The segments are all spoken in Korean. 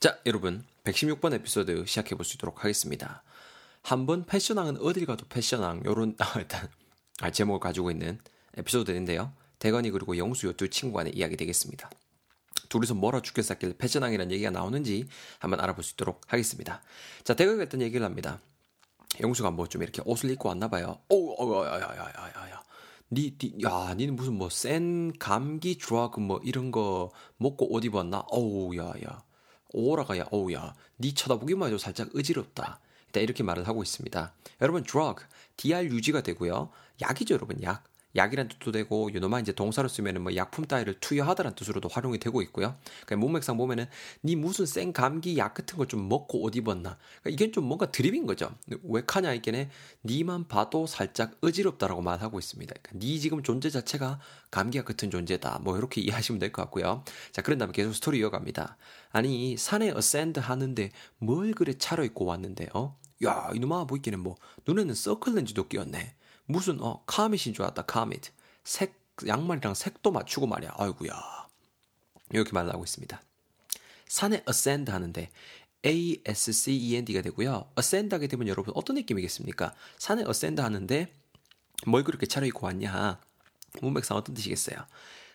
자, 여러분. 116번 에피소드 시작해 볼 수 있도록 하겠습니다. 한번 패션왕은 어딜 가도 패션왕 요런 아, 일단 아, 제목을 가지고 있는 에피소드인데요. 대건이 그리고 영수 요 두 친구 간의 이야기 되겠습니다. 둘이서 뭐라 죽겠었길래 패션왕이라는 얘기가 나오는지 한번 알아볼 수 있도록 하겠습니다. 자, 대건이가 했던 얘기를 합니다. 영수가 뭐 좀 이렇게 옷을 입고 왔나 봐요. 오, 어, 야, 야, 야, 야, 야, 야. 니, 니, 야, 니는 무슨 뭐 센 감기 드라그 뭐 이런 거 먹고 옷 입었나? 어우, 야, 야. 오라가야, 어우야, 니 쳐다보기만 해도 살짝 어지럽다. 일단 이렇게 말을 하고 있습니다. 여러분, drug, dr 유지가 되고요. 약이죠, 여러분, 약. 약이란 뜻도 되고 요놈아 이제 동사로 쓰면은 뭐 약품 따위를 투여하다라는 뜻으로도 활용이 되고 있고요. 그러니까 몸맥상 보면은 니 무슨 생 감기 약 같은 걸 좀 먹고 옷 입었나? 그러니까 이게 좀 뭔가 드립인 거죠. 왜 카냐 이게네 니만 봐도 살짝 어지럽다라고 말하고 있습니다. 그러니까 니 지금 존재 자체가 감기와 같은 존재다. 뭐 이렇게 이해하시면 될 것 같고요. 자 그런 다음에 계속 스토리 이어갑니다. 아니 산에 ascend 하는데 뭘 그래 차려입고 왔는데 어? 야 이놈아 보이기는 뭐 눈에는 서클 렌즈도 끼었네. 무슨 어 comet인 줄 알았다 comet. 색 양말이랑 색도 맞추고 말이야. 아이구야. 이렇게 말하고 있습니다. 산에 ascend 하는데 A-S-C-E-N-D가 되고요. ascend 하게 되면 여러분 어떤 느낌이겠습니까? 산에 ascend 하는데 뭘 그렇게 차려입고 왔냐? 문맥상 어떤 뜻이겠어요?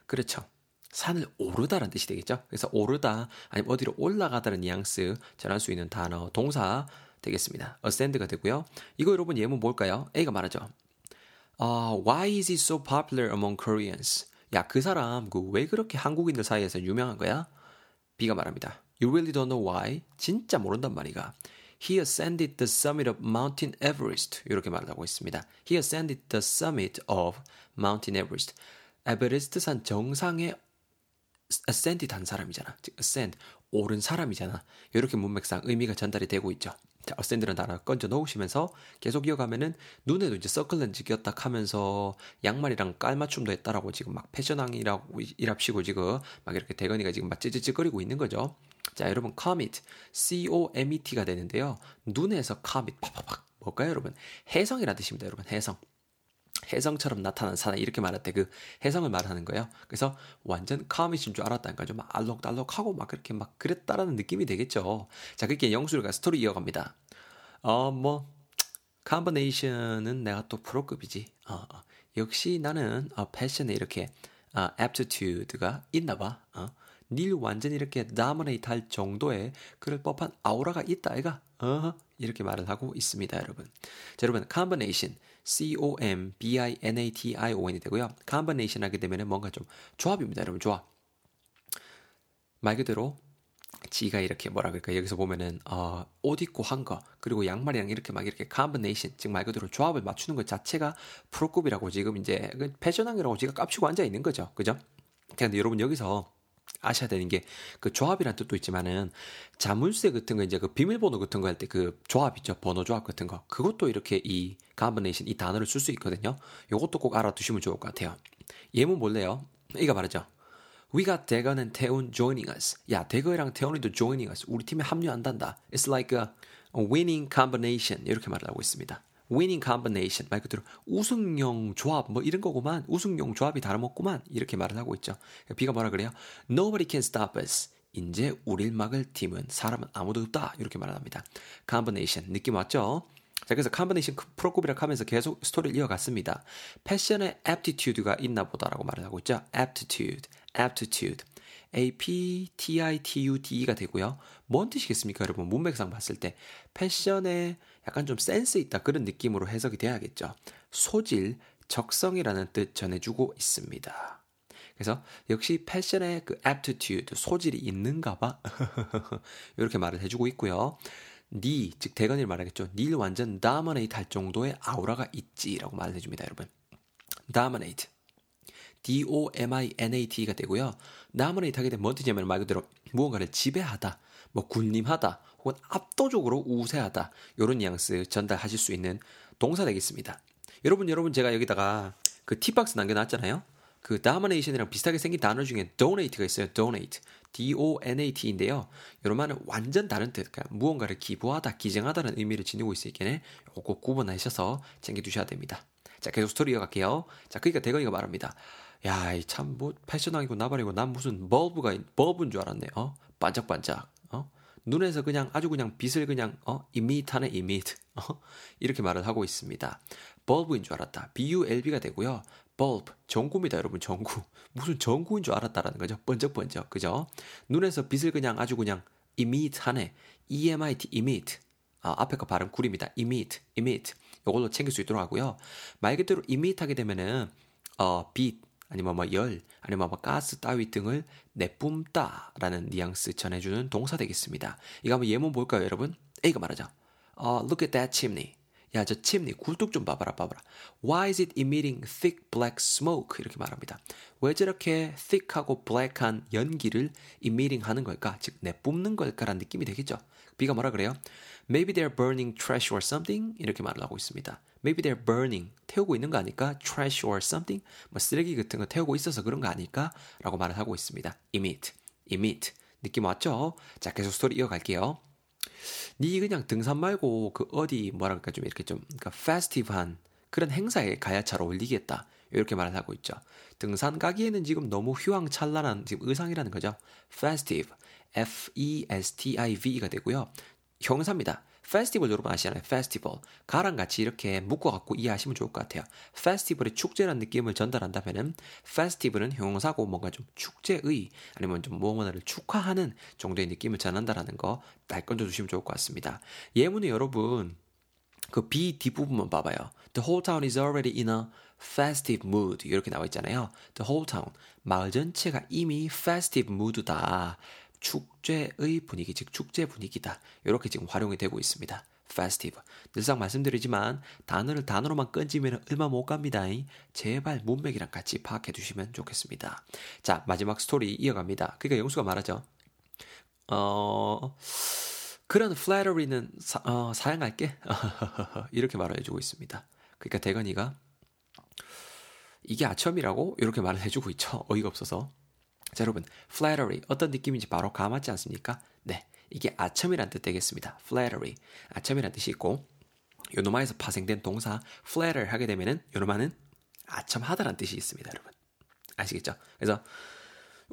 그렇죠. 산을 오르다라는 뜻이 되겠죠? 그래서 오르다 아니면 어디로 올라가다는 뉘앙스 전할 수 있는 단어 동사 되겠습니다. ascend가 되고요. 이거 여러분 예문 뭘까요? A가 말하죠. Uh, why is he so popular among Koreans? 야, 그 사람 그 왜 그렇게 한국인들 사이에서 유명한 거야? B가 말합니다. You really don't know why? 진짜 모른단 말이가. He ascended the summit of Mountain Everest. 이렇게 말하고 있습니다. He ascended the summit of Mountain Everest. 에베레스트 산 정상에 ascended 한 사람이잖아. 즉 ascend 오른 사람이잖아. 이렇게 문맥상 의미가 전달이 되고 있죠. 자, 어센드는 단어 건져 놓으시면서 계속 이어가면은 눈에도 이제 서클렌즈 끼었다 하면서 양말이랑 깔맞춤도 했다라고 지금 막 패션왕이라고 일합시고 지금 막 이렇게 대건이가 지금 막 찌찌찌거리고 있는 거죠. 자, 여러분 comet, C-O-M-E-T가 되는데요. 눈에서 comet 팍팍팍 뭘까요, 여러분? 해성이라 뜻입니다, 여러분. 해성. 해성처럼 나타난 사나 이렇게 말할 때 그 해성을 말하는 거예요. 그래서 완전 카밋인 줄 알았다니까 좀 알록달록하고 막 그렇게 막 그랬다라는 느낌이 되겠죠. 자, 그렇게 영수가 스토리 이어갑니다. 어, 뭐 컴비네이션은 내가 또 프로급이지. 어, 어. 역시 나는 어, 패션에 이렇게 어, aptitude가 있나 봐. 어. 닐 완전히 이렇게 다미네이트 할 정도의 그럴 법한 아우라가 있다 아이가 어 이렇게 말을 하고 있습니다 여러분 자 여러분 combination C-O-M-B-I-N-A-T-I-O-N이 되고요. combination 하게 되면 뭔가 좀 조합입니다, 여러분. 조합. 말 그대로 지가 이렇게 뭐라 그럴까 여기서 보면은 어, 옷 입고 한 거 그리고 양말이랑 이렇게 막 이렇게 combination 즉말 그대로 조합을 맞추는 것 자체가 프로급이라고 지금 이제 그 패션왕이라고 지가 깝치고 앉아 있는 거죠, 그죠? 근데 여러분 여기서 아셔야 되는 게 그 조합이란 뜻도 있지만은 자물쇠 같은 거 이제 그 비밀번호 같은 거 할 때 그 조합 있죠 번호 조합 같은 거 그것도 이렇게 이 combination 이 단어를 쓸 수 있거든요. 요것도 꼭 알아두시면 좋을 것 같아요. 예문 볼래요? 이거 말하죠. We got 대건 and 태훈 joining us. 야 대거랑 태훈이도 joining us. 우리 팀에 합류한단다. It's like a, a winning combination 이렇게 말을 하고 있습니다. winning combination 말 그대로 우승용 조합 뭐 이런 거구만 우승용 조합이 다름없구만 이렇게 말을 하고 있죠. 비가 뭐라 그래요? Nobody can stop us. 이제 우릴 막을 팀은 사람은 아무도 없다 이렇게 말합니다. combination 느낌 왔죠? 자, 그래서 combination 프로급이라고 하면서 계속 스토리를 이어갔습니다. 패션에 aptitude가 있나 보다라고 말을 하고 있죠. aptitude, aptitude. A-P-T-I-T-U-D-가 되고요. 뭔 뜻이겠습니까, 여러분? 문맥상 봤을 때 패션에 약간 좀 센스 있다 그런 느낌으로 해석이 돼야겠죠. 소질, 적성이라는 뜻 전해주고 있습니다. 그래서 역시 패션의 그 aptitude, 소질이 있는가 봐. 이렇게 말을 해주고 있고요. 니, 즉 대건이를 말하겠죠. 닐 완전 dominate 할 정도의 아우라가 있지라고 말을 해줍니다, 여러분. dominate. D-O-M-I-N-A-T가 되고요. 하게 되면 뭔 뜻이냐면 말 그대로 무언가를 지배하다, 뭐 군림하다, 혹은 압도적으로 우세하다. 이런 뉘앙스 전달하실 수 있는 동사 되겠습니다. 여러분, 여러분 제가 여기다가 그 티박스 남겨놨잖아요. 그 domination이랑 비슷하게 생긴 단어 중에 donate가 있어요. donate. D-O-N-A-T인데요. 여러분은 완전 다른 뜻, 그러니까 무언가를 기부하다, 기증하다는 의미를 지니고 있으니까 꼭 구분하셔서 챙겨두셔야 됩니다. 자, 계속 스토리 이어갈게요. 자, 그러니까 대건이가 말합니다. 야, 참, 뭐, 패션왕이고 나발이고 난 무슨 버브가, 버브인 줄 알았네, 어? 반짝반짝, 어? 눈에서 그냥 아주 그냥 빛을 그냥 어 이밋하네 이밋 어 이렇게 말을 하고 있습니다. bulb인 줄 알았다. bulb가 되고요. bulb 전구입니다, 여러분 전구. 무슨 전구인 줄 알았다라는 거죠. 번쩍번쩍 그죠? 눈에서 빛을 그냥 아주 그냥 emit하네. emit emit 아, 앞에 거 발음 구립니다. emit emit 이걸로 챙길 수 있도록 하고요. 말 그대로 emit하게 되면은 어, 빛 아니면 뭐 열, 아니면 뭐 가스 따위 등을 내뿜다라는 뉘앙스 전해주는 동사 되겠습니다. 이거 한번 예문 볼까요, 여러분? A가 말하죠. 어, look at that chimney. 야, 저 chimney 굴뚝 좀 봐봐라, 봐봐라. Why is it emitting thick black smoke? 이렇게 말합니다. 왜 저렇게 thick하고 black한 연기를 emitting 하는 걸까? 즉, 내뿜는 걸까라는 느낌이 되겠죠. B가 뭐라 그래요? Maybe they're burning trash or something? 이렇게 말을 하고 있습니다. Maybe they're burning. 태우고 있는 거 아닐까? Trash or something? 뭐 쓰레기 같은 거 태우고 있어서 그런 거 아닐까? 라고 말을 하고 있습니다. Emit. Emit. 느낌 왔죠? 자, 계속 스토리 이어갈게요. 니 그냥 등산 말고 그 어디 뭐랄까 좀 이렇게 좀 그러니까 페스티브한 그런 행사에 가야 잘 어울리겠다. 이렇게 말을 하고 있죠. 등산 가기에는 지금 너무 휘황찬란한 지금 의상이라는 거죠. festive, F-E-S-T-I-V가 되고요. 형사입니다. 페스티벌 여러분 아시잖아요. 페스티벌. 가랑 같이 이렇게 묶어갖고 이해하시면 좋을 것 같아요. 페스티벌의 축제라는 느낌을 전달한다면은 페스티벌은 형용사고 뭔가 좀 축제의 아니면 좀 무언가를 축하하는 정도의 느낌을 전한다라는 거 딱 건져주시면 좋을 것 같습니다. 예문에 여러분 그 B 뒷부분만 봐봐요. The whole town is already in a festive mood 이렇게 나와 있잖아요. The whole town 마을 전체가 이미 festive mood다. 축제의 분위기, 즉 축제 분위기다. 이렇게 지금 활용이 되고 있습니다. festive. 늘상 말씀드리지만 단어를 단어로만 끈지면 얼마 못 갑니다. 제발 문맥이랑 같이 파악해 두시면 좋겠습니다. 자, 마지막 스토리 이어갑니다. 그러니까 영수가 말하죠. 어, 그런 flattery는 사, 어, 사양할게. 이렇게 말을 해주고 있습니다. 그러니까 대건이가 이게 아첨이라고 이렇게 말을 해주고 있죠. 어이가 없어서. 자, 여러분, flattery 어떤 느낌인지 바로 감았지 않습니까? 네, 이게 아첨이란 뜻 되겠습니다. flattery 아첨이란 뜻이 있고 요노마에서 파생된 동사 flatter 하게 되면은 요노마는 아첨하다란 뜻이 있습니다, 여러분. 아시겠죠? 그래서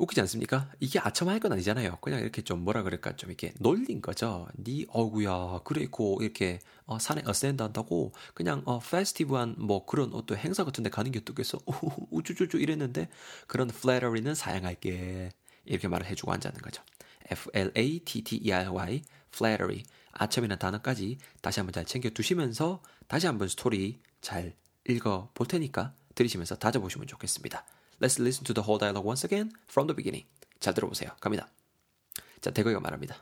웃기지 않습니까? 이게 아첨할 건 아니잖아요. 그냥 이렇게 좀 뭐라 그럴까 좀 이렇게 놀린 거죠. 니 어구야 그래고 이렇게 어, 산에 ascend 한다고 그냥 어 festive한 뭐 그런 어떤 행사 같은 데 가는 게 어떻겠어? 우쭈쭈쭈 이랬는데 그런 flattery는 사양할게. 이렇게 말을 해주고 앉았는 거죠. F-L-A-T-T-E-R-Y flattery 아첨이라는 단어까지 다시 한번 잘 챙겨 두시면서 다시 한번 스토리 잘 읽어 볼 테니까 들으시면서 다져보시면 좋겠습니다. Let's listen to the whole dialogue once again from the beginning. 잘 들어보세요. 갑니다. 자, 대거이가 말합니다.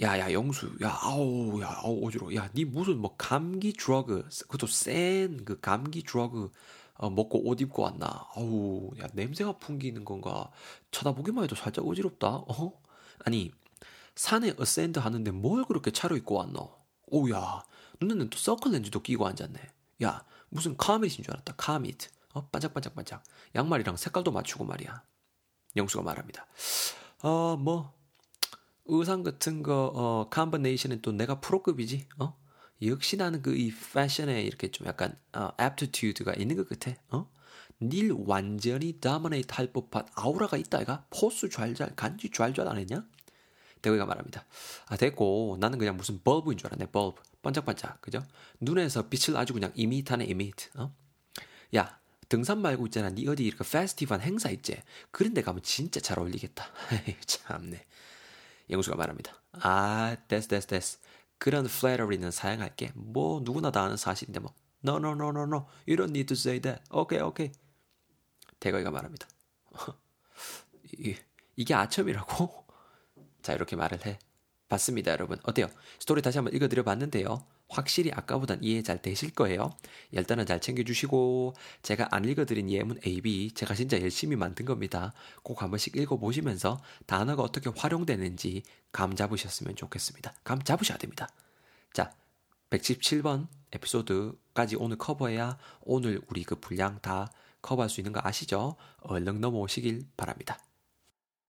야, 야, 영수, 야, 아우, 야, 아우, 어지러워. 야, 니 무슨 뭐 감기 드러그, 그것도 센 그 감기 드러그 어, 먹고 옷 입고 왔나? 아우, 야, 냄새가 풍기는 건가? 쳐다보기만 해도 살짝 어지럽다. 어? 아니, 산에 어센드 하는데 뭘 그렇게 차려 입고 왔노? 오야, 눈에는 또 서클 렌즈도 끼고 앉았네. 야, 무슨 카밋인 줄 알았다. 카밋. 어, 반짝반짝반짝. 양말이랑 색깔도 맞추고 말이야. 영수가 말합니다. 어, 뭐, 의상 같은 거, 어, combination은 또 내가 프로급이지, 어? 역시 나는 그 이 패션에 이렇게 좀 약간, 어, aptitude가 있는 것 같아, 어? 닐 완전히 dominate 할 법한 아우라가 있다 아이가? 포스 좔좔, 간지 좔좔 안 했냐? 대우가 말합니다. 아, 됐고, 나는 그냥 무슨 bulb인 줄 알았네, bulb. 반짝반짝, 그죠? 눈에서 빛을 아주 그냥 이밋하네, 이밋, 어? 야, 등산 말고 있잖아. 니 어디 이렇게 페스티벌 행사 있지? 그런 데 가면 진짜 잘 어울리겠다. 참네. 영수가 말합니다. 아, 됐어, 됐어, 됐어. 그런 플래터리는 사양할게. 뭐 누구나 다 아는 사실인데 뭐. No, no, no, no, no. You don't need to say that. Okay, okay. 대거이가 말합니다. 이, 이게 아첨이라고? 자, 이렇게 말을 해. 봤습니다, 여러분. 어때요? 스토리 다시 한번 읽어드려 봤는데요. 확실히 아까보단 이해 잘 되실 거예요. 일단은 잘 챙겨주시고 제가 안 읽어드린 예문 A, B 제가 진짜 열심히 만든 겁니다. 꼭 한 번씩 읽어보시면서 단어가 어떻게 활용되는지 감 잡으셨으면 좋겠습니다. 감 잡으셔야 됩니다. 자, 117번 에피소드까지 오늘 커버해야 오늘 우리 그 분량 다 커버할 수 있는 거 아시죠? 얼른 넘어오시길 바랍니다.